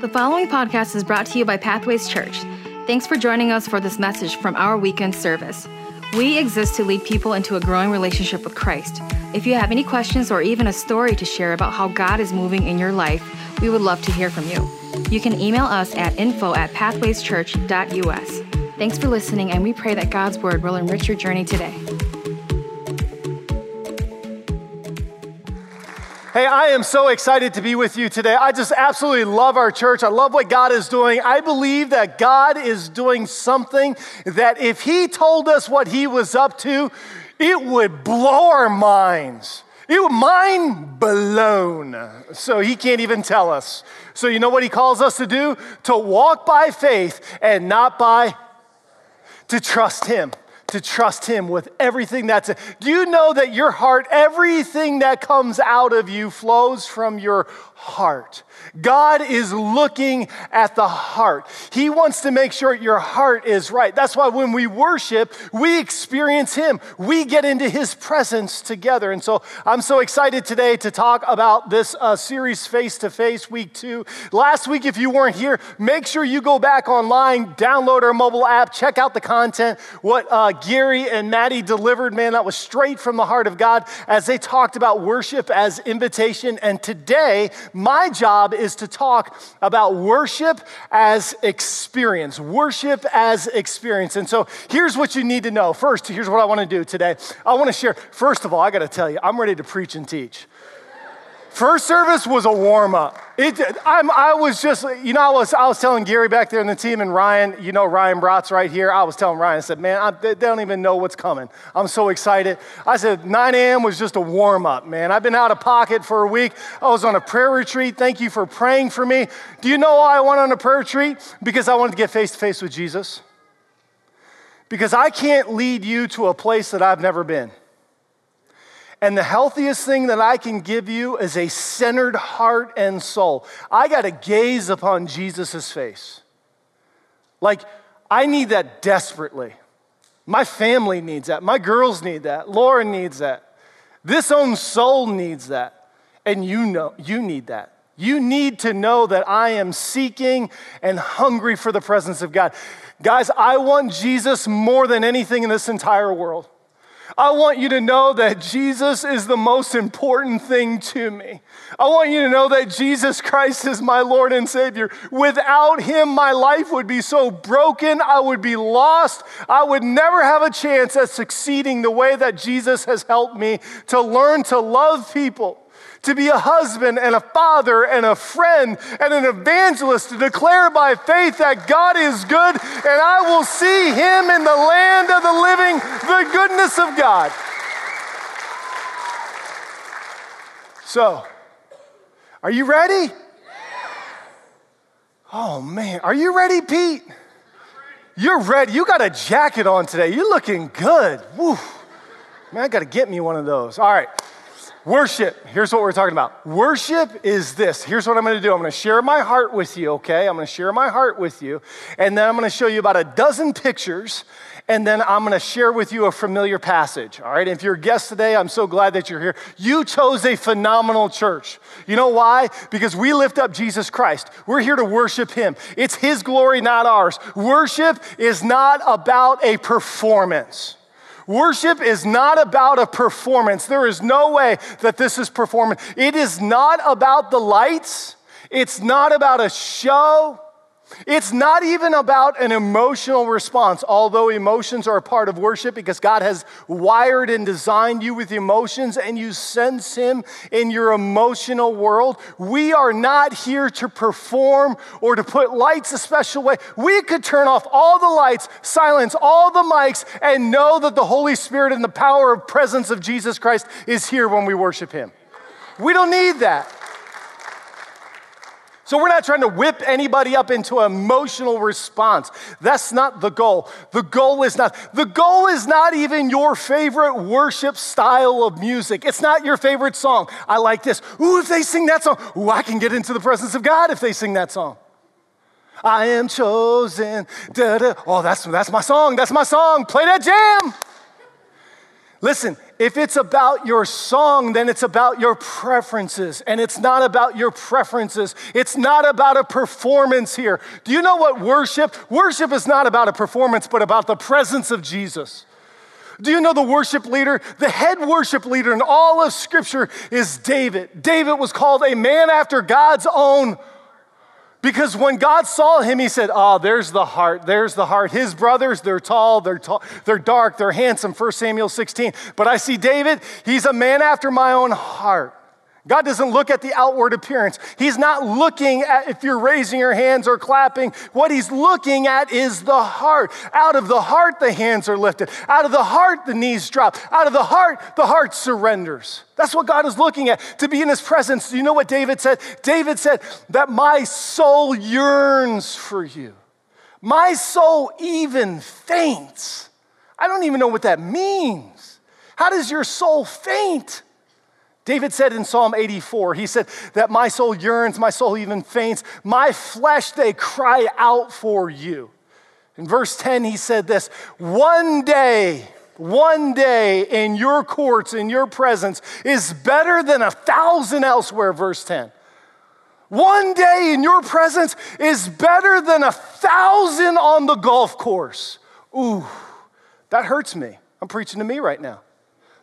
The following podcast is brought to you by Pathways Church. Thanks for joining us for this message from our weekend service. We exist to lead people into a growing relationship with Christ. If you have any questions or even a story to share about how God is moving in your life, we would love to hear from you. You can email us at info at pathwayschurch.us. Thanks for listening, and we pray that God's word will enrich your journey today. Hey, I am so excited to be with you today. I just absolutely love our church. I love what God is doing. I believe that God is doing something that if He told us what He was up to, it would blow our minds. It would mind blown. So He can't even tell us. So, you know what He calls us to do? To walk by faith and not by, to trust Him to trust Him with everything that's. Do you know that your heart, everything that comes out of you flows from your heart? God is looking at the heart. He wants to make sure your heart is right. That's why when we worship, we experience Him. We get into His presence together. And so I'm so excited today to talk about this uh, series, Face to Face, week two. Last week, if you weren't here, make sure you go back online, download our mobile app, check out the content. What uh, Gary and Maddie delivered, man, that was straight from the heart of God as they talked about worship as invitation. And today, my job is to talk about worship as experience. Worship as experience. And so here's what you need to know. First, here's what I want to do today. I want to share, first of all, I got to tell you, I'm ready to preach and teach. First service was a warm up. It, I was just, you know, I was, I was telling Gary back there in the team and Ryan, you know, Ryan Brot's right here. I was telling Ryan, I said, man, I, they don't even know what's coming. I'm so excited. I said, 9 a.m. was just a warm up, man. I've been out of pocket for a week. I was on a prayer retreat. Thank you for praying for me. Do you know why I went on a prayer retreat? Because I wanted to get face to face with Jesus. Because I can't lead you to a place that I've never been. And the healthiest thing that I can give you is a centered heart and soul. I got to gaze upon Jesus' face. Like, I need that desperately. My family needs that. My girls need that. Laura needs that. This own soul needs that. And you know, you need that. You need to know that I am seeking and hungry for the presence of God. Guys, I want Jesus more than anything in this entire world. I want you to know that Jesus is the most important thing to me. I want you to know that Jesus Christ is my Lord and Savior. Without Him, my life would be so broken. I would be lost. I would never have a chance at succeeding the way that Jesus has helped me to learn to love people to be a husband and a father and a friend and an evangelist to declare by faith that God is good and I will see him in the land of the living, the goodness of God. So, are you ready? Oh man, are you ready, Pete? You're ready. You got a jacket on today. You're looking good. Woo. Man, I got to get me one of those. All right. Worship, here's what we're talking about. Worship is this. Here's what I'm going to do I'm going to share my heart with you, okay? I'm going to share my heart with you. And then I'm going to show you about a dozen pictures. And then I'm going to share with you a familiar passage, all right? If you're a guest today, I'm so glad that you're here. You chose a phenomenal church. You know why? Because we lift up Jesus Christ. We're here to worship Him. It's His glory, not ours. Worship is not about a performance. Worship is not about a performance. There is no way that this is performance. It is not about the lights, it's not about a show. It's not even about an emotional response, although emotions are a part of worship because God has wired and designed you with emotions and you sense Him in your emotional world. We are not here to perform or to put lights a special way. We could turn off all the lights, silence all the mics, and know that the Holy Spirit and the power of presence of Jesus Christ is here when we worship Him. We don't need that. So we're not trying to whip anybody up into emotional response. That's not the goal. The goal is not, the goal is not even your favorite worship style of music. It's not your favorite song. I like this. Ooh, if they sing that song, ooh, I can get into the presence of God if they sing that song. I am chosen. Da, da. Oh, that's, that's my song. That's my song. Play that jam. Listen, if it's about your song, then it's about your preferences, and it's not about your preferences. It's not about a performance here. Do you know what worship? Worship is not about a performance, but about the presence of Jesus. Do you know the worship leader? The head worship leader in all of Scripture is David. David was called a man after God's own because when God saw him, he said, Oh, there's the heart, there's the heart. His brothers, they're tall, they're tall, they're dark, they're handsome, 1 Samuel 16. But I see David, he's a man after my own heart. God doesn't look at the outward appearance. He's not looking at if you're raising your hands or clapping. What he's looking at is the heart. Out of the heart, the hands are lifted. Out of the heart, the knees drop. Out of the heart, the heart surrenders. That's what God is looking at, to be in his presence. Do you know what David said? David said that my soul yearns for you. My soul even faints. I don't even know what that means. How does your soul faint? David said in Psalm 84, he said that my soul yearns, my soul even faints, my flesh, they cry out for you. In verse 10, he said this One day, one day in your courts, in your presence, is better than a thousand elsewhere, verse 10. One day in your presence is better than a thousand on the golf course. Ooh, that hurts me. I'm preaching to me right now.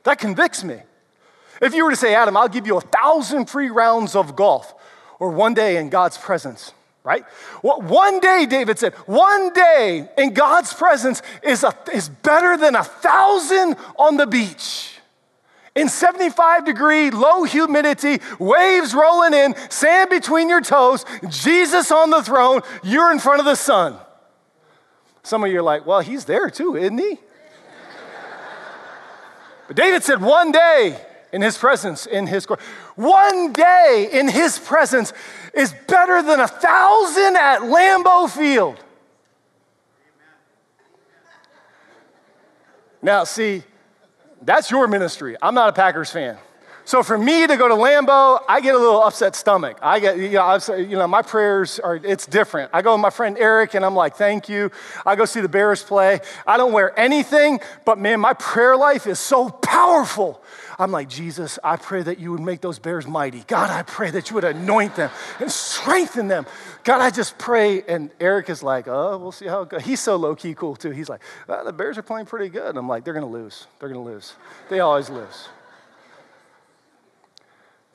That convicts me. If you were to say, Adam, I'll give you a thousand free rounds of golf or one day in God's presence, right? Well, one day, David said, one day in God's presence is, a, is better than a thousand on the beach. In 75 degree, low humidity, waves rolling in, sand between your toes, Jesus on the throne, you're in front of the sun. Some of you are like, well, he's there too, isn't he? but David said, one day, in his presence, in his court. One day in his presence is better than a thousand at Lambeau Field. Now, see, that's your ministry. I'm not a Packers fan. So for me to go to Lambeau, I get a little upset stomach. I get, you know, I'm, you know, my prayers are, it's different. I go with my friend Eric and I'm like, thank you. I go see the Bears play. I don't wear anything, but man, my prayer life is so powerful. I'm like, Jesus, I pray that you would make those bears mighty. God, I pray that you would anoint them and strengthen them. God, I just pray. And Eric is like, oh, we'll see how it goes. He's so low key cool too. He's like, oh, the Bears are playing pretty good. And I'm like, they're going to lose. They're going to lose. They always lose.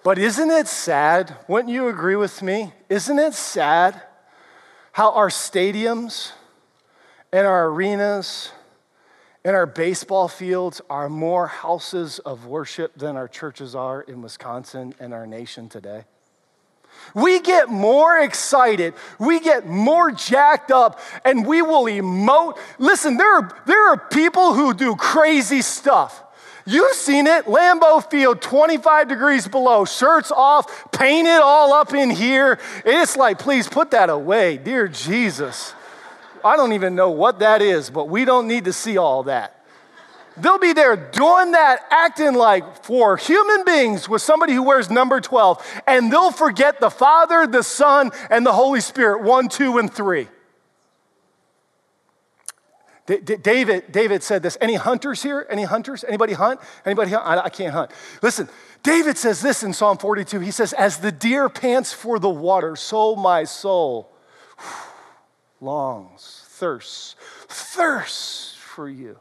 But isn't it sad? Wouldn't you agree with me? Isn't it sad how our stadiums and our arenas and our baseball fields are more houses of worship than our churches are in Wisconsin and our nation today? We get more excited, we get more jacked up, and we will emote. Listen, there are, there are people who do crazy stuff. You've seen it, Lambeau Field, 25 degrees below, shirts off, painted all up in here. It's like, please put that away, dear Jesus. I don't even know what that is, but we don't need to see all that. They'll be there doing that, acting like for human beings with somebody who wears number 12, and they'll forget the Father, the Son, and the Holy Spirit, one, two, and three. David, David said this. Any hunters here? Any hunters? Anybody hunt? Anybody hunt? I, I can't hunt. Listen, David says this in Psalm 42. He says, As the deer pants for the water, so my soul longs, thirsts, thirsts for you.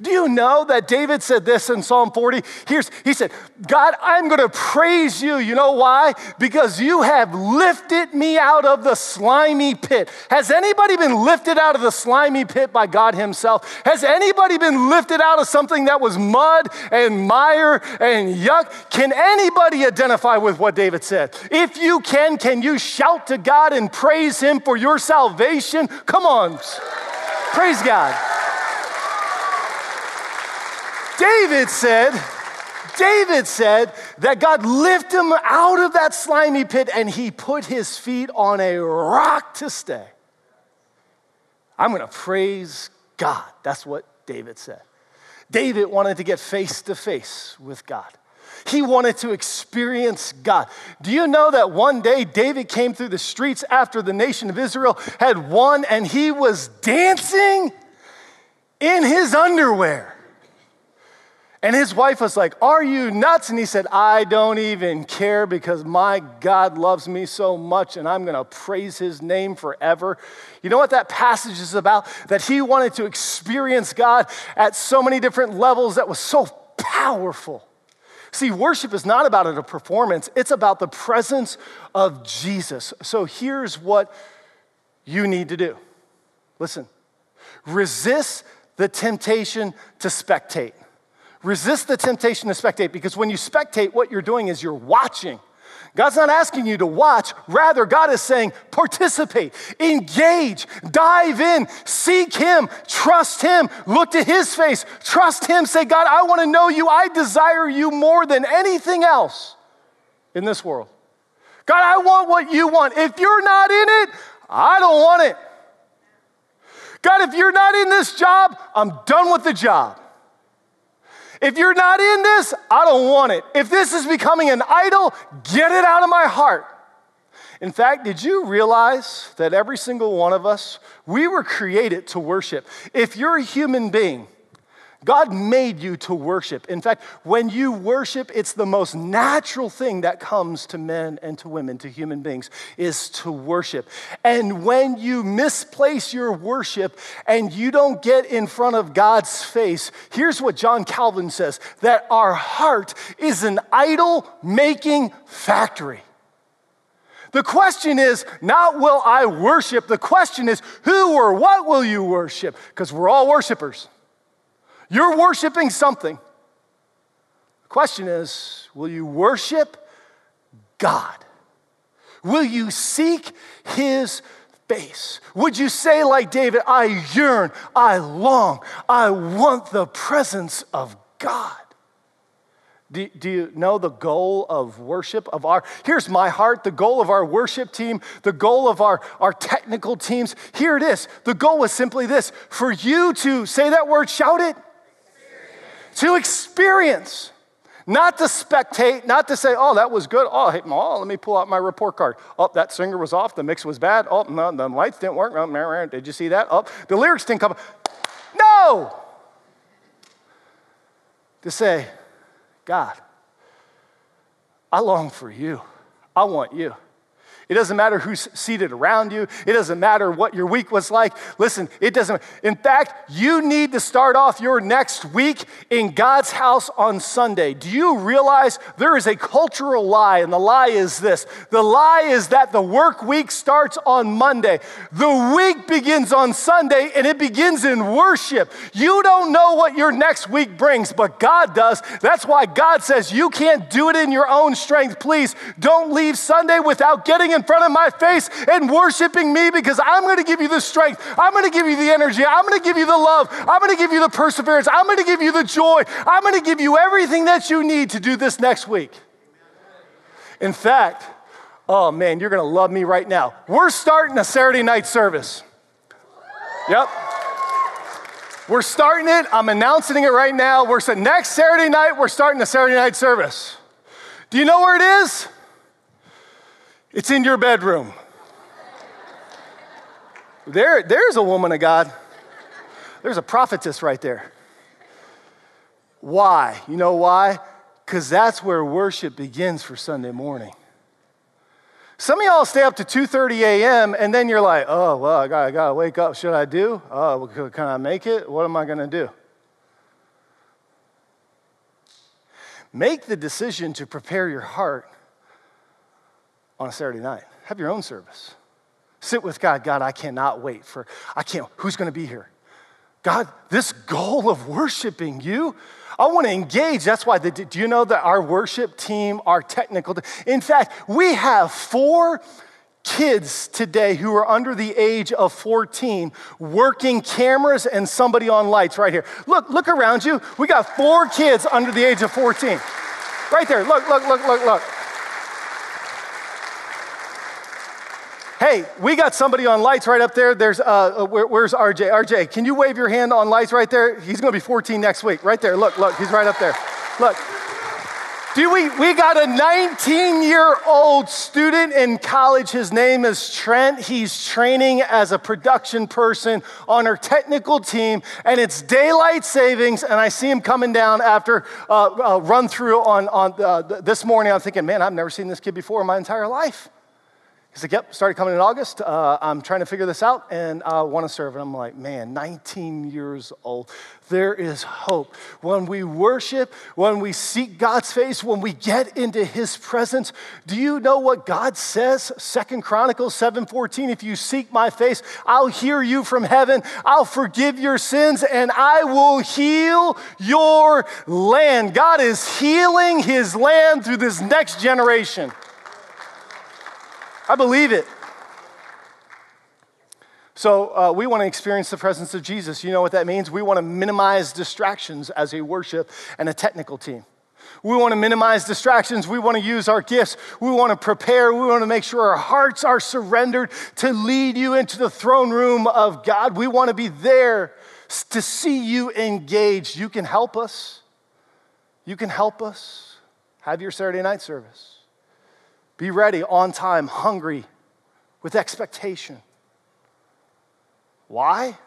Do you know that David said this in Psalm 40? Here's, he said, God, I'm going to praise you. You know why? Because you have lifted me out of the slimy pit. Has anybody been lifted out of the slimy pit by God Himself? Has anybody been lifted out of something that was mud and mire and yuck? Can anybody identify with what David said? If you can, can you shout to God and praise Him for your salvation? Come on. Praise God. David said, David said that God lifted him out of that slimy pit and he put his feet on a rock to stay. I'm going to praise God. That's what David said. David wanted to get face to face with God. He wanted to experience God. Do you know that one day David came through the streets after the nation of Israel had won and he was dancing in his underwear? And his wife was like, Are you nuts? And he said, I don't even care because my God loves me so much and I'm going to praise his name forever. You know what that passage is about? That he wanted to experience God at so many different levels that was so powerful. See, worship is not about a performance, it's about the presence of Jesus. So here's what you need to do listen, resist the temptation to spectate. Resist the temptation to spectate because when you spectate, what you're doing is you're watching. God's not asking you to watch. Rather, God is saying, participate, engage, dive in, seek Him, trust Him, look to His face, trust Him. Say, God, I want to know you. I desire you more than anything else in this world. God, I want what you want. If you're not in it, I don't want it. God, if you're not in this job, I'm done with the job. If you're not in this, I don't want it. If this is becoming an idol, get it out of my heart. In fact, did you realize that every single one of us, we were created to worship? If you're a human being, God made you to worship. In fact, when you worship, it's the most natural thing that comes to men and to women, to human beings, is to worship. And when you misplace your worship and you don't get in front of God's face, here's what John Calvin says that our heart is an idol making factory. The question is not will I worship, the question is who or what will you worship? Because we're all worshipers. You're worshiping something. The question is will you worship God? Will you seek his face? Would you say, like David, I yearn, I long, I want the presence of God? Do, do, you know the goal of worship of our here's my heart the goal of our worship team the goal of our, our technical teams here it is the goal is simply this for you to say that word shout it to experience. Not to spectate, not to say, oh, that was good. Oh, hey, oh, let me pull out my report card. Oh, that singer was off. The mix was bad. Oh, no, the lights didn't work. Oh, did you see that? Oh, the lyrics didn't come. No! To say, God, I long for you. I want you. It doesn't matter who's seated around you. It doesn't matter what your week was like. Listen, it doesn't. In fact, you need to start off your next week in God's house on Sunday. Do you realize there is a cultural lie? And the lie is this the lie is that the work week starts on Monday. The week begins on Sunday and it begins in worship. You don't know what your next week brings, but God does. That's why God says you can't do it in your own strength. Please don't leave Sunday without getting in front of my face and worshiping me because I'm going to give you the strength. I'm going to give you the energy. I'm going to give you the love. I'm going to give you the perseverance. I'm going to give you the joy. I'm going to give you everything that you need to do this next week. In fact, oh man, you're going to love me right now. We're starting a Saturday night service. Yep. We're starting it. I'm announcing it right now. We're next Saturday night, we're starting a Saturday night service. Do you know where it is? It's in your bedroom. There, there's a woman of God. There's a prophetess right there. Why? You know why? Because that's where worship begins for Sunday morning. Some of y'all stay up to 2:30 a.m. and then you're like, oh well, I gotta, I gotta wake up. Should I do? Oh, can I make it? What am I gonna do? Make the decision to prepare your heart on a Saturday night. Have your own service. Sit with God. God, I cannot wait for, I can't, who's going to be here? God, this goal of worshiping you, I want to engage. That's why, the, do you know that our worship team, our technical, in fact, we have four kids today who are under the age of 14 working cameras and somebody on lights right here. Look, look around you. We got four kids under the age of 14. Right there. Look, look, look, look, look. Hey, we got somebody on lights right up there. There's, uh, uh where, where's RJ? RJ, can you wave your hand on lights right there? He's going to be 14 next week. Right there. Look, look, he's right up there. Look. Do we, we got a 19 year old student in college. His name is Trent. He's training as a production person on our technical team, and it's daylight savings. And I see him coming down after uh, uh, run through on, on uh, this morning. I'm thinking, man, I've never seen this kid before in my entire life. He's like, yep, started coming in August. Uh, I'm trying to figure this out and I want to serve. And I'm like, man, 19 years old. There is hope. When we worship, when we seek God's face, when we get into his presence, do you know what God says? Second Chronicles 7:14, if you seek my face, I'll hear you from heaven, I'll forgive your sins, and I will heal your land. God is healing his land through this next generation. I believe it. So, uh, we want to experience the presence of Jesus. You know what that means? We want to minimize distractions as a worship and a technical team. We want to minimize distractions. We want to use our gifts. We want to prepare. We want to make sure our hearts are surrendered to lead you into the throne room of God. We want to be there to see you engaged. You can help us. You can help us. Have your Saturday night service. Be ready, on time, hungry, with expectation. Why?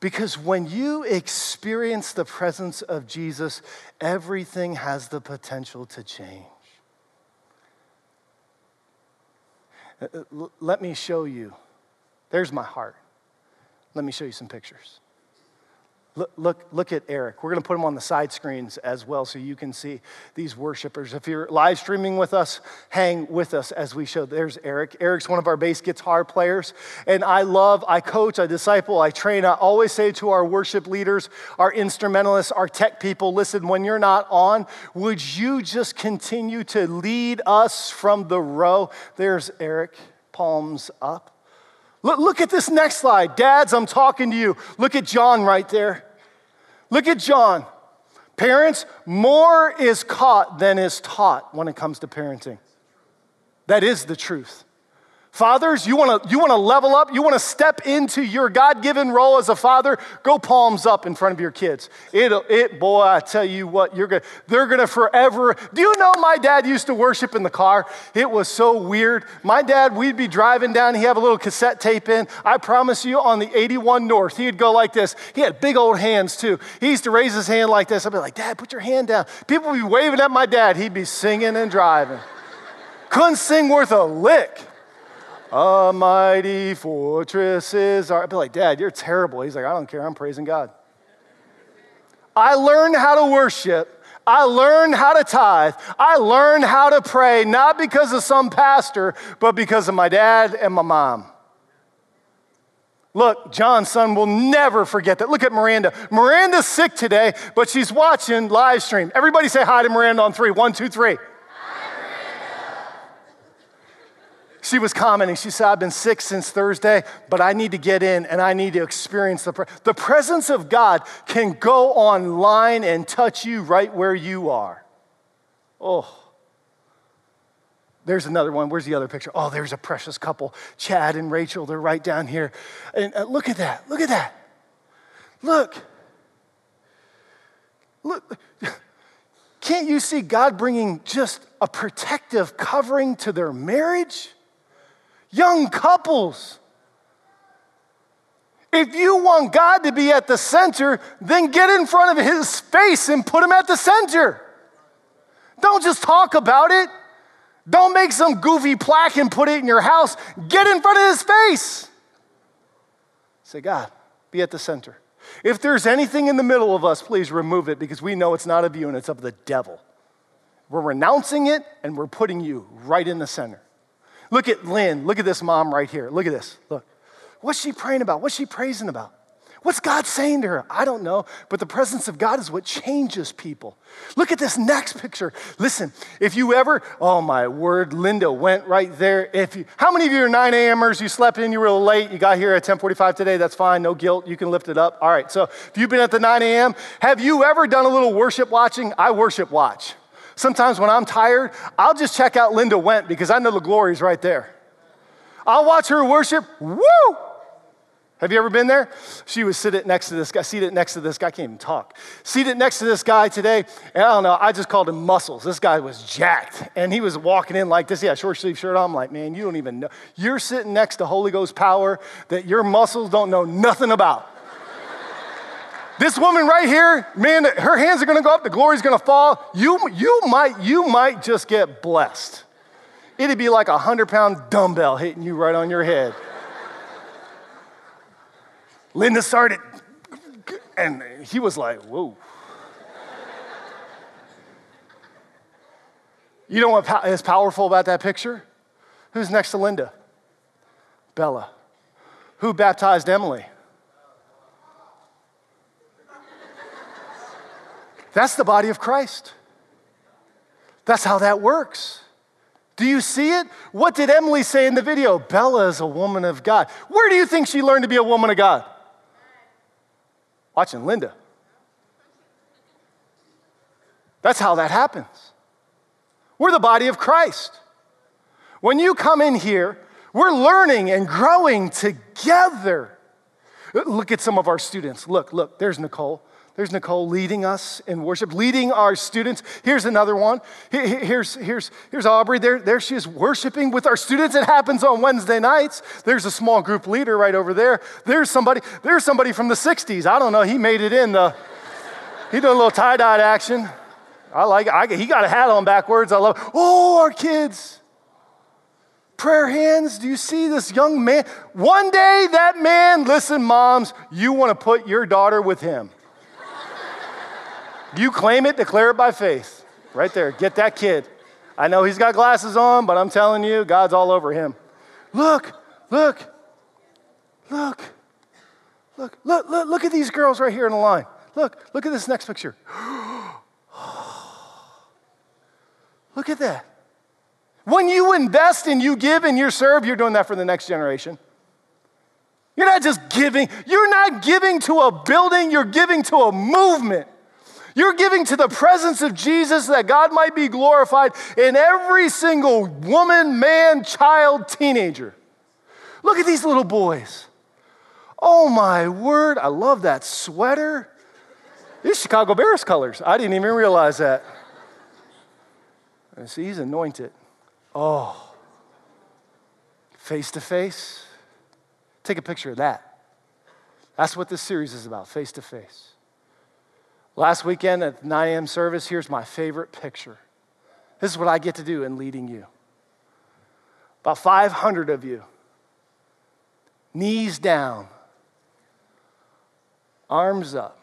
Because when you experience the presence of Jesus, everything has the potential to change. Uh, uh, let me show you. There's my heart. Let me show you some pictures. Look, look, look at Eric. We're going to put him on the side screens as well so you can see these worshipers. If you're live streaming with us, hang with us as we show. There's Eric. Eric's one of our bass guitar players. And I love, I coach, I disciple, I train. I always say to our worship leaders, our instrumentalists, our tech people listen, when you're not on, would you just continue to lead us from the row? There's Eric, palms up. Look, look at this next slide. Dads, I'm talking to you. Look at John right there. Look at John. Parents, more is caught than is taught when it comes to parenting. That is the truth. Fathers, you wanna, you wanna level up, you wanna step into your God given role as a father, go palms up in front of your kids. It, it, boy, I tell you what, you're gonna, they're gonna forever. Do you know my dad used to worship in the car? It was so weird. My dad, we'd be driving down, he'd have a little cassette tape in. I promise you, on the 81 North, he'd go like this. He had big old hands too. He used to raise his hand like this. I'd be like, Dad, put your hand down. People would be waving at my dad. He'd be singing and driving. Couldn't sing worth a lick. A mighty fortress is our. I'd be like, Dad, you're terrible. He's like, I don't care. I'm praising God. I learned how to worship. I learned how to tithe. I learned how to pray, not because of some pastor, but because of my dad and my mom. Look, John's son will never forget that. Look at Miranda. Miranda's sick today, but she's watching live stream. Everybody say hi to Miranda on three. One, two, three. She was commenting. She said, I've been sick since Thursday, but I need to get in and I need to experience the, the presence of God can go online and touch you right where you are. Oh. There's another one. Where's the other picture? Oh, there's a precious couple, Chad and Rachel. They're right down here. And uh, look at that. Look at that. Look. Look. Can't you see God bringing just a protective covering to their marriage? Young couples. If you want God to be at the center, then get in front of his face and put him at the center. Don't just talk about it. Don't make some goofy plaque and put it in your house. Get in front of his face. Say, God, be at the center. If there's anything in the middle of us, please remove it because we know it's not of you and it's of the devil. We're renouncing it and we're putting you right in the center. Look at Lynn. Look at this mom right here. Look at this. Look. What's she praying about? What's she praising about? What's God saying to her? I don't know, but the presence of God is what changes people. Look at this next picture. Listen, if you ever, oh my word, Linda went right there. If you, how many of you are 9 a.m.ers? You slept in, you were late, you got here at 10:45 today. That's fine, no guilt. You can lift it up. All right. So if you've been at the 9 a.m., have you ever done a little worship watching? I worship watch. Sometimes when I'm tired, I'll just check out Linda Went because I know the glory's right there. I'll watch her worship. Woo! Have you ever been there? She was seated next to this guy, seated next to this guy, I can't even talk. Seated next to this guy today, and I don't know, I just called him muscles. This guy was jacked, and he was walking in like this. Had short sleeve shirt on. I'm like, man, you don't even know. You're sitting next to Holy Ghost power that your muscles don't know nothing about. This woman right here, man, her hands are gonna go up, the glory's gonna fall. You, you, might, you might just get blessed. It'd be like a hundred pound dumbbell hitting you right on your head. Linda started, and he was like, whoa. You know what is powerful about that picture? Who's next to Linda? Bella. Who baptized Emily? That's the body of Christ. That's how that works. Do you see it? What did Emily say in the video? Bella is a woman of God. Where do you think she learned to be a woman of God? watching Linda. That's how that happens. We're the body of Christ. When you come in here, we're learning and growing together. Look at some of our students. Look, look, there's Nicole. There's Nicole leading us in worship, leading our students. Here's another one. Here's, here's, here's Aubrey. There, there she is worshiping with our students. It happens on Wednesday nights. There's a small group leader right over there. There's somebody, there's somebody from the 60s. I don't know. He made it in the, he did a little tie-dye action. I like it. I, he got a hat on backwards. I love it. Oh, our kids. Prayer hands. Do you see this young man? One day that man, listen, moms, you want to put your daughter with him. You claim it, declare it by faith. Right there. Get that kid. I know he's got glasses on, but I'm telling you, God's all over him. Look, look, look, look, look, look, look at these girls right here in the line. Look, look at this next picture. look at that. When you invest and you give and you serve, you're doing that for the next generation. You're not just giving, you're not giving to a building, you're giving to a movement. You're giving to the presence of Jesus that God might be glorified in every single woman, man, child, teenager. Look at these little boys. Oh my word, I love that sweater. These Chicago Bears colors. I didn't even realize that. see, he's anointed. Oh, face to face. Take a picture of that. That's what this series is about, face to face. Last weekend at 9 a.m. service, here's my favorite picture. This is what I get to do in leading you. About 500 of you, knees down, arms up,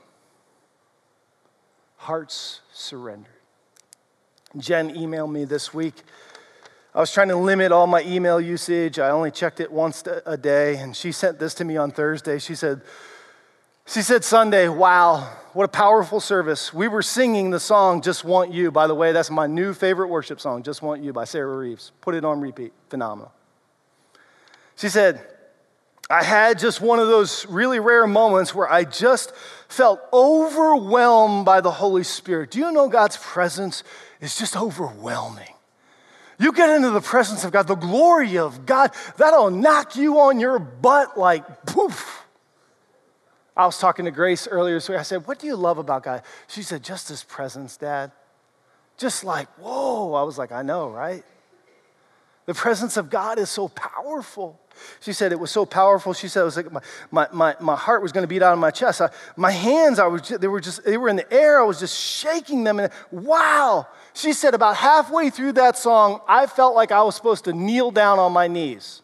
hearts surrendered. Jen emailed me this week. I was trying to limit all my email usage. I only checked it once a day, and she sent this to me on Thursday. She said, she said Sunday, wow, what a powerful service. We were singing the song Just Want You. By the way, that's my new favorite worship song, Just Want You by Sarah Reeves. Put it on repeat. Phenomenal. She said, I had just one of those really rare moments where I just felt overwhelmed by the Holy Spirit. Do you know God's presence is just overwhelming? You get into the presence of God, the glory of God, that'll knock you on your butt like poof. I was talking to Grace earlier this week. I said, What do you love about God? She said, Just his presence, Dad. Just like, whoa. I was like, I know, right? The presence of God is so powerful. She said it was so powerful. She said it was like my, my, my, my heart was going to beat out of my chest. I, my hands, I was just, they were just, they were in the air. I was just shaking them. And wow. She said about halfway through that song, I felt like I was supposed to kneel down on my knees.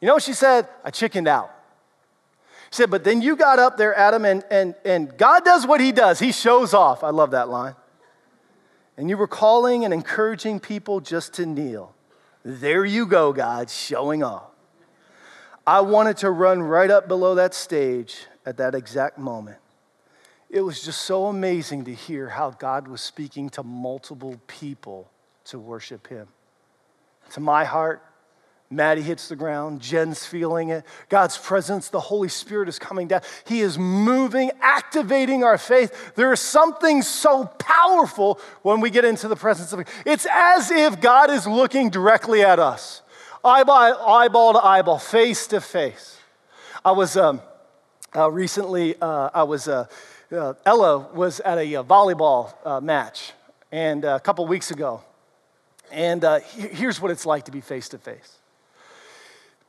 You know what she said? I chickened out said, But then you got up there, Adam, and, and, and God does what he does. He shows off. I love that line. And you were calling and encouraging people just to kneel. There you go, God, showing off. I wanted to run right up below that stage at that exact moment. It was just so amazing to hear how God was speaking to multiple people to worship Him. To my heart, Maddie hits the ground. Jen's feeling it. God's presence, the Holy Spirit is coming down. He is moving, activating our faith. There is something so powerful when we get into the presence of God. It's as if God is looking directly at us, eyeball, eyeball to eyeball, face to face. I was um, uh, recently, uh, I was, uh, uh Ella was at a uh, volleyball uh, match and a couple weeks ago. And here's what it's like to be face to face.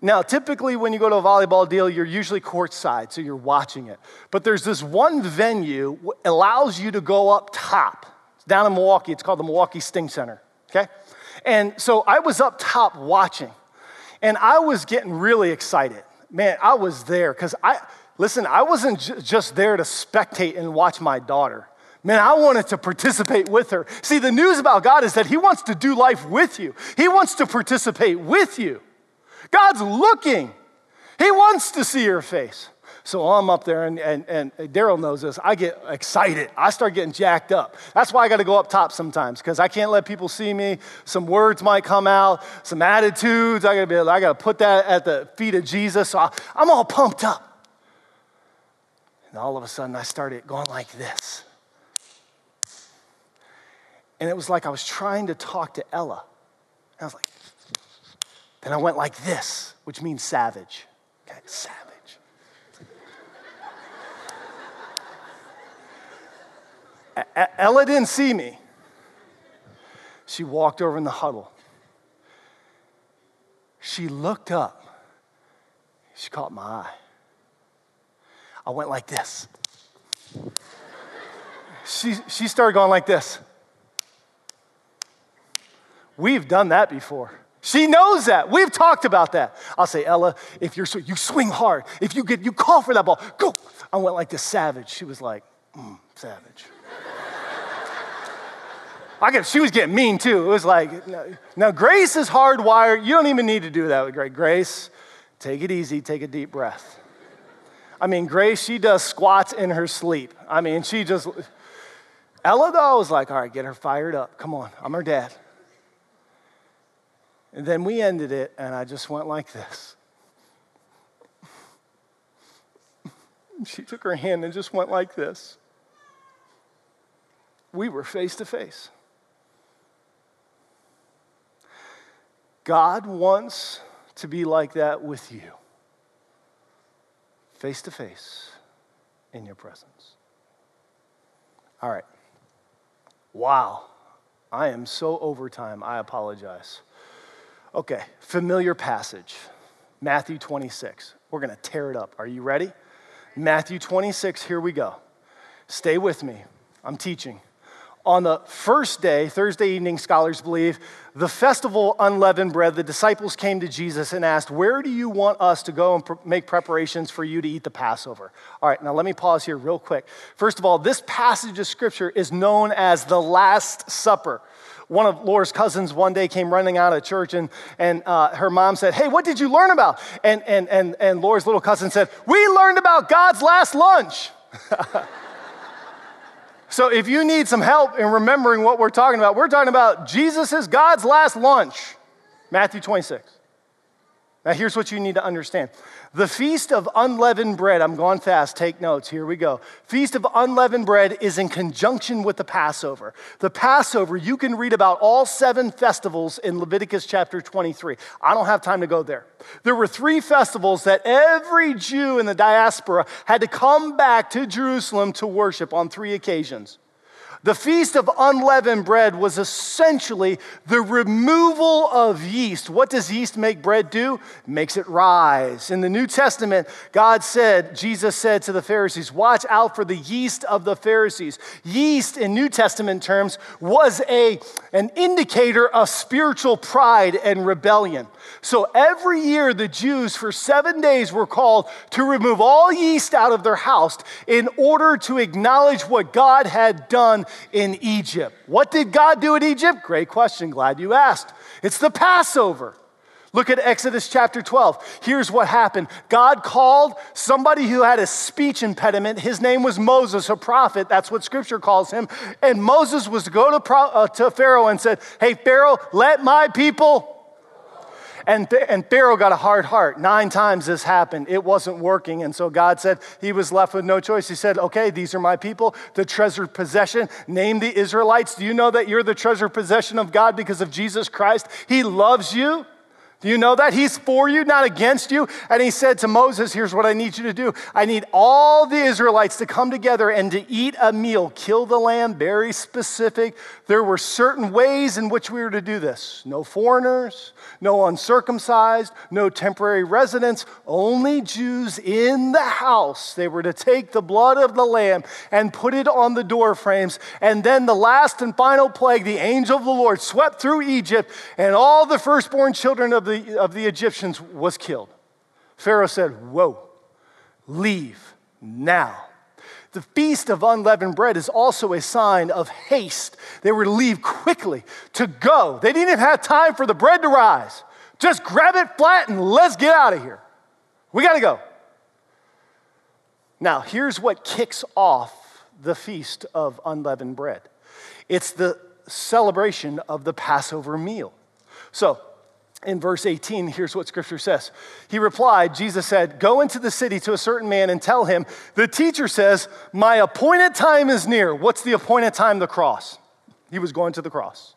Now, typically, when you go to a volleyball deal, you're usually courtside, so you're watching it. But there's this one venue allows you to go up top. It's down in Milwaukee. It's called the Milwaukee Sting Center. Okay, and so I was up top watching, and I was getting really excited. Man, I was there because I listen. I wasn't j- just there to spectate and watch my daughter. Man, I wanted to participate with her. See, the news about God is that He wants to do life with you, He wants to participate with you. God's looking, He wants to see your face. So I'm up there, and, and, and Daryl knows this. I get excited. I start getting jacked up. That's why I got to go up top sometimes, because I can't let people see me. Some words might come out, some attitudes. I got to be. I got to put that at the feet of Jesus. So I, I'm all pumped up. And all of a sudden, I started going like this. And it was like I was trying to talk to Ella. I was like, then I went like this, which means savage. Okay, savage. Ella didn't see me. She walked over in the huddle. She looked up. She caught my eye. I went like this. She, she started going like this. We've done that before. She knows that. We've talked about that. I'll say, Ella, if you're you swing hard. If you get you call for that ball, go. I went like this savage. She was like, mm, savage. I get, she was getting mean too. It was like, now grace is hardwired. You don't even need to do that with grace. Grace, take it easy, take a deep breath. I mean, Grace, she does squats in her sleep. I mean, she just, Ella though was like, all right, get her fired up. Come on, I'm her dad. And then we ended it, and I just went like this. She took her hand and just went like this. We were face to face. God wants to be like that with you, face to face in your presence. All right. Wow. I am so over time. I apologize. Okay, familiar passage Matthew 26. We're going to tear it up. Are you ready? Matthew 26, here we go. Stay with me. I'm teaching. On the first day, Thursday evening, scholars believe, the festival unleavened bread, the disciples came to Jesus and asked, Where do you want us to go and pr- make preparations for you to eat the Passover? All right, now let me pause here real quick. First of all, this passage of scripture is known as the Last Supper. One of Laura's cousins one day came running out of church, and, and uh, her mom said, Hey, what did you learn about? And, and, and, and Laura's little cousin said, We learned about God's last lunch. So if you need some help in remembering what we're talking about, we're talking about Jesus' God's last lunch, Matthew 26. Now, here's what you need to understand the Feast of Unleavened Bread, I'm going fast, take notes, here we go. Feast of Unleavened Bread is in conjunction with the Passover. The Passover, you can read about all seven festivals in Leviticus chapter 23. I don't have time to go there. There were three festivals that every Jew in the diaspora had to come back to Jerusalem to worship on three occasions. The Feast of Unleavened Bread was essentially the removal of yeast. What does yeast make bread do? Makes it rise. In the New Testament, God said, Jesus said to the Pharisees, Watch out for the yeast of the Pharisees. Yeast, in New Testament terms, was a, an indicator of spiritual pride and rebellion. So every year, the Jews for seven days were called to remove all yeast out of their house in order to acknowledge what God had done in Egypt. What did God do in Egypt? Great question. Glad you asked. It's the Passover. Look at Exodus chapter 12. Here's what happened God called somebody who had a speech impediment. His name was Moses, a prophet. That's what scripture calls him. And Moses was to go to, uh, to Pharaoh and said, Hey, Pharaoh, let my people and, and Pharaoh got a hard heart. Nine times this happened. It wasn't working. And so God said he was left with no choice. He said, Okay, these are my people, the treasured possession. Name the Israelites. Do you know that you're the treasured possession of God because of Jesus Christ? He loves you. Do you know that? He's for you, not against you. And he said to Moses, Here's what I need you to do I need all the Israelites to come together and to eat a meal. Kill the lamb, very specific. There were certain ways in which we were to do this no foreigners, no uncircumcised, no temporary residents, only Jews in the house. They were to take the blood of the lamb and put it on the door frames. And then the last and final plague, the angel of the Lord swept through Egypt, and all the firstborn children of the the, of the Egyptians was killed. Pharaoh said, Whoa, leave now. The feast of unleavened bread is also a sign of haste. They were to leave quickly, to go. They didn't even have time for the bread to rise. Just grab it flat and let's get out of here. We got to go. Now, here's what kicks off the feast of unleavened bread it's the celebration of the Passover meal. So, in verse 18, here's what scripture says. He replied, Jesus said, Go into the city to a certain man and tell him, The teacher says, My appointed time is near. What's the appointed time? The cross. He was going to the cross.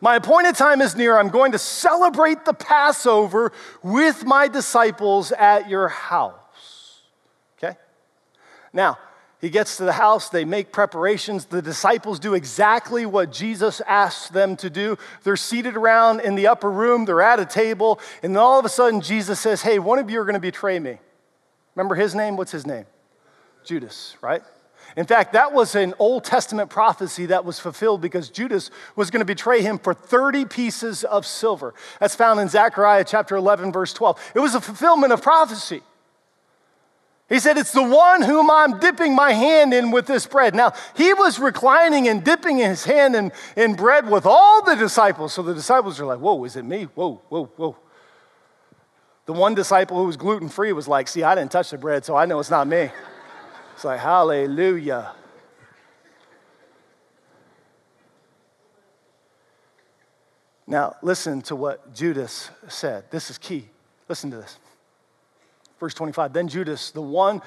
My appointed time is near. I'm going to celebrate the Passover with my disciples at your house. Okay? Now, he gets to the house, they make preparations. The disciples do exactly what Jesus asked them to do. They're seated around in the upper room, they're at a table, and then all of a sudden Jesus says, Hey, one of you are going to betray me. Remember his name? What's his name? Judas, right? In fact, that was an Old Testament prophecy that was fulfilled because Judas was going to betray him for 30 pieces of silver. That's found in Zechariah chapter 11, verse 12. It was a fulfillment of prophecy. He said, It's the one whom I'm dipping my hand in with this bread. Now, he was reclining and dipping his hand in, in bread with all the disciples. So the disciples are like, Whoa, is it me? Whoa, whoa, whoa. The one disciple who was gluten free was like, See, I didn't touch the bread, so I know it's not me. It's like, Hallelujah. Now, listen to what Judas said. This is key. Listen to this. Verse 25 Then Judas, the one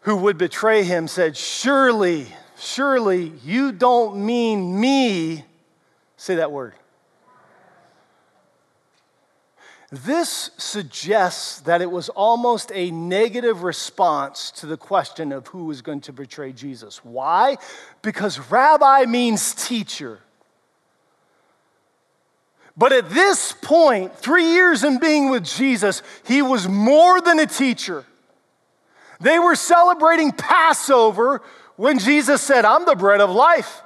who would betray him, said, Surely, surely you don't mean me. Say that word. This suggests that it was almost a negative response to the question of who was going to betray Jesus. Why? Because rabbi means teacher. But at this point, three years in being with Jesus, he was more than a teacher. They were celebrating Passover when Jesus said, I'm the bread of life.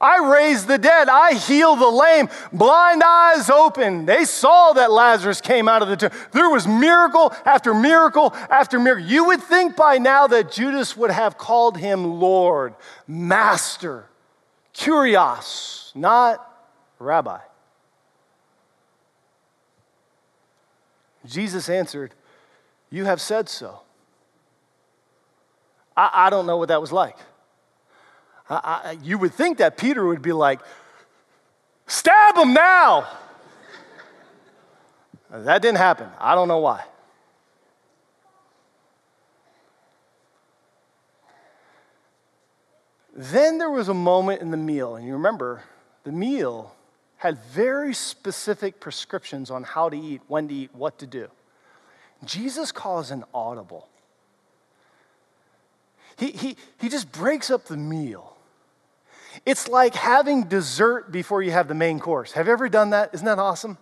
I raise the dead. I heal the lame. Blind eyes open. They saw that Lazarus came out of the tomb. There was miracle after miracle after miracle. You would think by now that Judas would have called him Lord, Master, Kurios, not Rabbi. Jesus answered, You have said so. I, I don't know what that was like. I, I, you would think that Peter would be like, Stab him now. that didn't happen. I don't know why. Then there was a moment in the meal, and you remember the meal had very specific prescriptions on how to eat, when to eat, what to do. Jesus calls an audible. He, he, he just breaks up the meal. It's like having dessert before you have the main course. Have you ever done that? Isn't that awesome?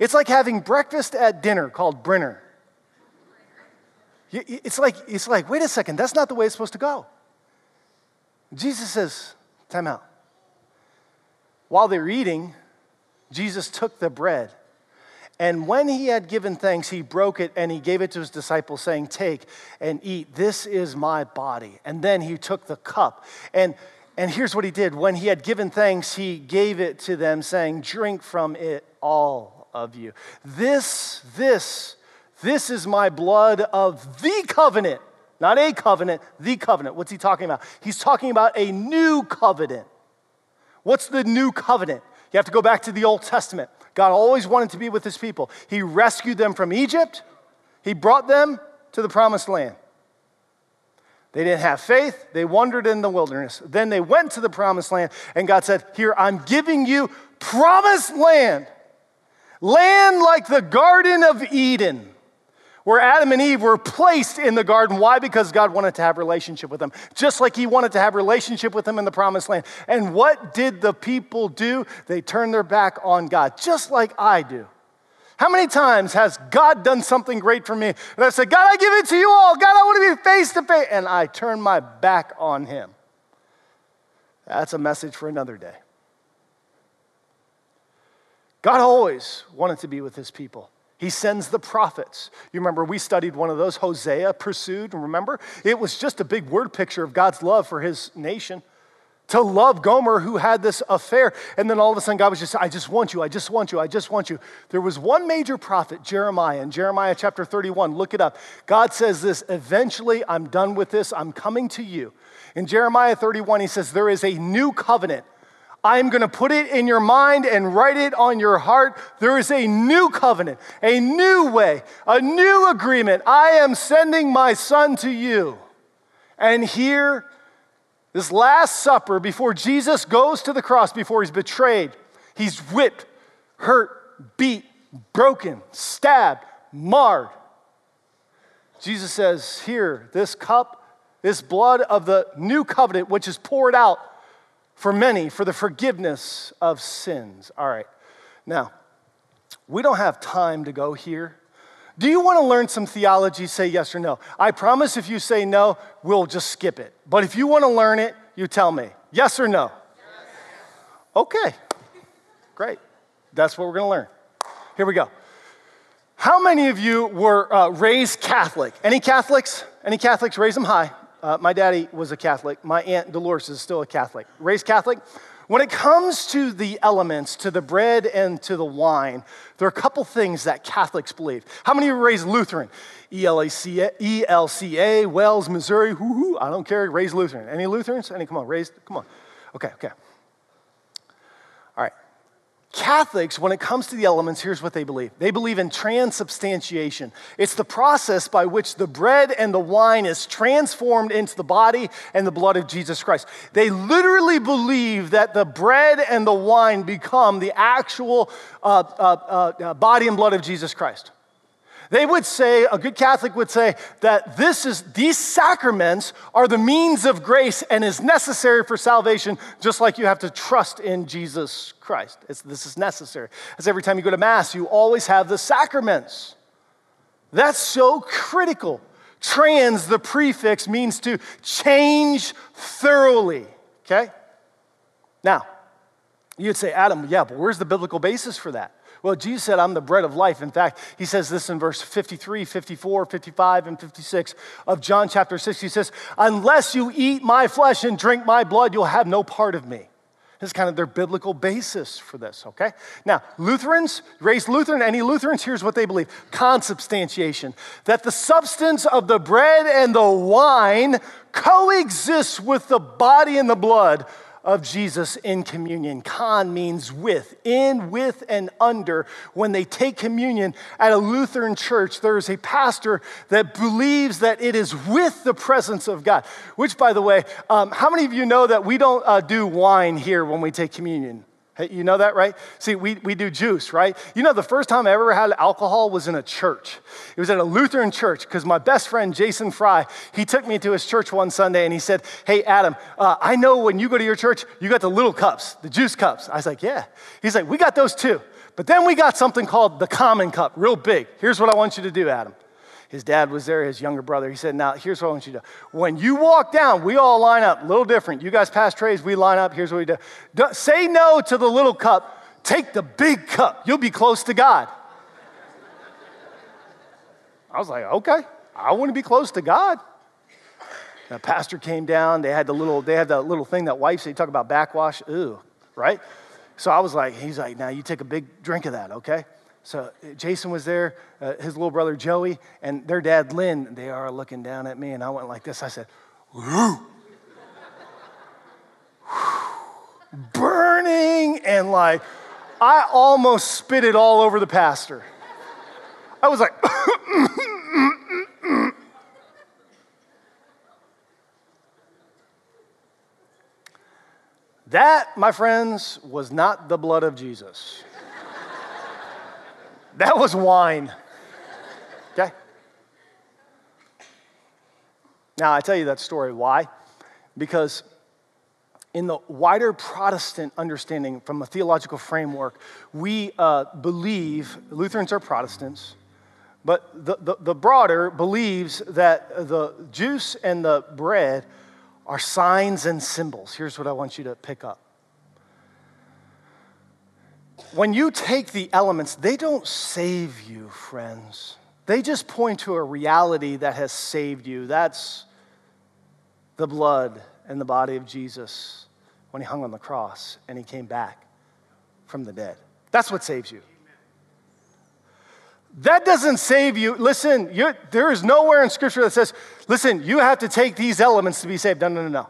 It's like having breakfast at dinner called Brinner. It's like, it's like, wait a second, that's not the way it's supposed to go. Jesus says, time out. While they're eating, Jesus took the bread. And when he had given thanks, he broke it and he gave it to his disciples, saying, Take and eat. This is my body. And then he took the cup. And, and here's what he did when he had given thanks, he gave it to them, saying, Drink from it, all of you. This, this, this is my blood of the covenant. Not a covenant, the covenant. What's he talking about? He's talking about a new covenant. What's the new covenant? You have to go back to the Old Testament. God always wanted to be with his people. He rescued them from Egypt, he brought them to the promised land. They didn't have faith. They wandered in the wilderness. Then they went to the promised land, and God said, Here, I'm giving you promised land. Land like the Garden of Eden, where Adam and Eve were placed in the garden. Why? Because God wanted to have relationship with them, just like He wanted to have relationship with them in the promised land. And what did the people do? They turned their back on God, just like I do. How many times has God done something great for me? And I said, God, I give it to you all. God, I want to be face to face. And I turn my back on Him. That's a message for another day. God always wanted to be with his people. He sends the prophets. You remember we studied one of those, Hosea pursued, and remember? It was just a big word picture of God's love for his nation. To love Gomer, who had this affair. And then all of a sudden, God was just, I just want you, I just want you, I just want you. There was one major prophet, Jeremiah, in Jeremiah chapter 31. Look it up. God says this eventually, I'm done with this, I'm coming to you. In Jeremiah 31, he says, There is a new covenant I'm going to put it in your mind and write it on your heart. There is a new covenant, a new way, a new agreement. I am sending my son to you. And here, this Last Supper, before Jesus goes to the cross, before he's betrayed, he's whipped, hurt, beat, broken, stabbed, marred. Jesus says, Here, this cup, this blood of the new covenant, which is poured out for many for the forgiveness of sins. All right. Now, we don't have time to go here. Do you want to learn some theology? Say yes or no. I promise if you say no, we'll just skip it. But if you want to learn it, you tell me. Yes or no? Yes. Okay. Great. That's what we're going to learn. Here we go. How many of you were uh, raised Catholic? Any Catholics? Any Catholics? Raise them high. Uh, my daddy was a Catholic. My aunt Dolores is still a Catholic. Raised Catholic. When it comes to the elements, to the bread and to the wine, there are a couple things that Catholics believe. How many you raised Lutheran? ELCA, ELCA WELS, Missouri, hoo hoo, I don't care, raised Lutheran. Any Lutherans? Any, come on, raised, come on. Okay, okay. Catholics, when it comes to the elements, here's what they believe they believe in transubstantiation. It's the process by which the bread and the wine is transformed into the body and the blood of Jesus Christ. They literally believe that the bread and the wine become the actual uh, uh, uh, body and blood of Jesus Christ. They would say, a good Catholic would say, that this is, these sacraments are the means of grace and is necessary for salvation, just like you have to trust in Jesus Christ. It's, this is necessary. As every time you go to Mass, you always have the sacraments. That's so critical. Trans, the prefix, means to change thoroughly, okay? Now, you'd say, Adam, yeah, but where's the biblical basis for that? Well, Jesus said, I'm the bread of life. In fact, he says this in verse 53, 54, 55, and 56 of John chapter 6. He says, Unless you eat my flesh and drink my blood, you'll have no part of me. This is kind of their biblical basis for this, okay? Now, Lutherans, raised Lutheran, any Lutherans, here's what they believe consubstantiation. That the substance of the bread and the wine coexists with the body and the blood of Jesus in communion. Con means with, in, with, and under. When they take communion at a Lutheran church, there's a pastor that believes that it is with the presence of God. Which, by the way, um, how many of you know that we don't uh, do wine here when we take communion? Hey, you know that, right? See, we, we do juice, right? You know, the first time I ever had alcohol was in a church. It was at a Lutheran church because my best friend, Jason Fry, he took me to his church one Sunday and he said, Hey, Adam, uh, I know when you go to your church, you got the little cups, the juice cups. I was like, Yeah. He's like, We got those too. But then we got something called the common cup, real big. Here's what I want you to do, Adam. His dad was there, his younger brother. He said, Now, here's what I want you to do. When you walk down, we all line up, a little different. You guys pass trays, we line up. Here's what we do. do say no to the little cup, take the big cup. You'll be close to God. I was like, Okay, I want to be close to God. The pastor came down. They had the little, they had that little thing that wipes. They talk about backwash. Ooh, right? So I was like, he's like, now you take a big drink of that, okay? So Jason was there, uh, his little brother Joey, and their dad Lynn. They are looking down at me, and I went like this. I said, burning, and like I almost spit it all over the pastor. I was like, that, my friends, was not the blood of Jesus. That was wine. Okay? Now, I tell you that story. Why? Because in the wider Protestant understanding from a theological framework, we uh, believe Lutherans are Protestants, but the, the, the broader believes that the juice and the bread are signs and symbols. Here's what I want you to pick up. When you take the elements, they don't save you, friends. They just point to a reality that has saved you. That's the blood and the body of Jesus when he hung on the cross and he came back from the dead. That's what saves you. That doesn't save you. Listen, there is nowhere in Scripture that says, listen, you have to take these elements to be saved. No, no, no, no.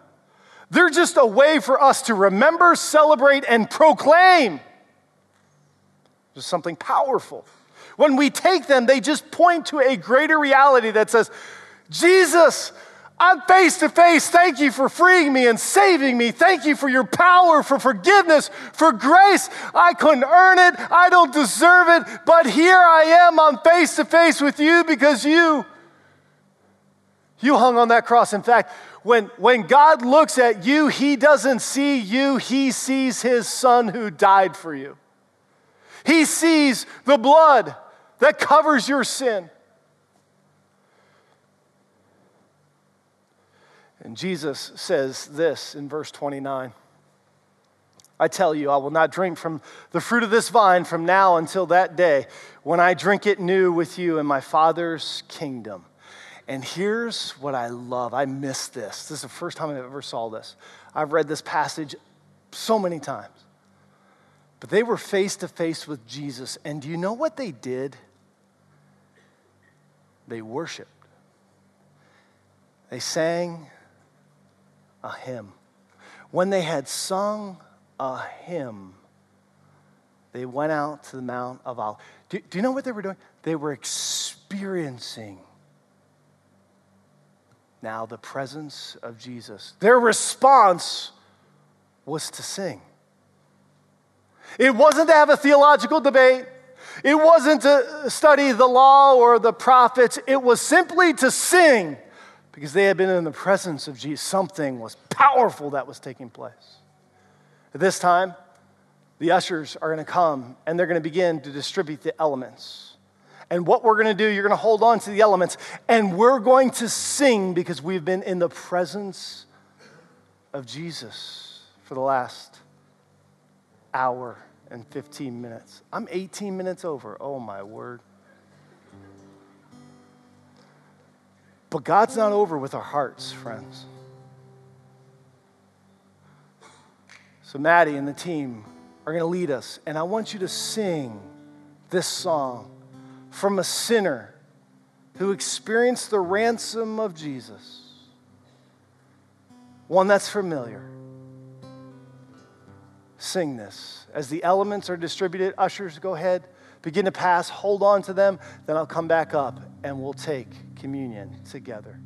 They're just a way for us to remember, celebrate, and proclaim. There's something powerful. When we take them, they just point to a greater reality that says, Jesus, I'm face to face. Thank you for freeing me and saving me. Thank you for your power, for forgiveness, for grace. I couldn't earn it. I don't deserve it. But here I am. I'm face to face with you because you, you hung on that cross. In fact, when, when God looks at you, he doesn't see you. He sees his son who died for you. He sees the blood that covers your sin. And Jesus says this in verse 29 I tell you, I will not drink from the fruit of this vine from now until that day when I drink it new with you in my Father's kingdom. And here's what I love. I miss this. This is the first time I ever saw this. I've read this passage so many times. But they were face to face with Jesus. And do you know what they did? They worshiped. They sang a hymn. When they had sung a hymn, they went out to the Mount of Olives. Do, do you know what they were doing? They were experiencing now the presence of Jesus. Their response was to sing. It wasn't to have a theological debate. It wasn't to study the law or the prophets. It was simply to sing because they had been in the presence of Jesus. Something was powerful that was taking place. At this time, the ushers are going to come and they're going to begin to distribute the elements. And what we're going to do, you're going to hold on to the elements and we're going to sing because we've been in the presence of Jesus for the last hour and 15 minutes. I'm 18 minutes over. Oh, my word. But God's not over with our hearts, friends. So, Maddie and the team are going to lead us, and I want you to sing this song from a sinner who experienced the ransom of Jesus, one that's familiar. Sing this. As the elements are distributed, ushers, go ahead, begin to pass, hold on to them, then I'll come back up and we'll take communion together.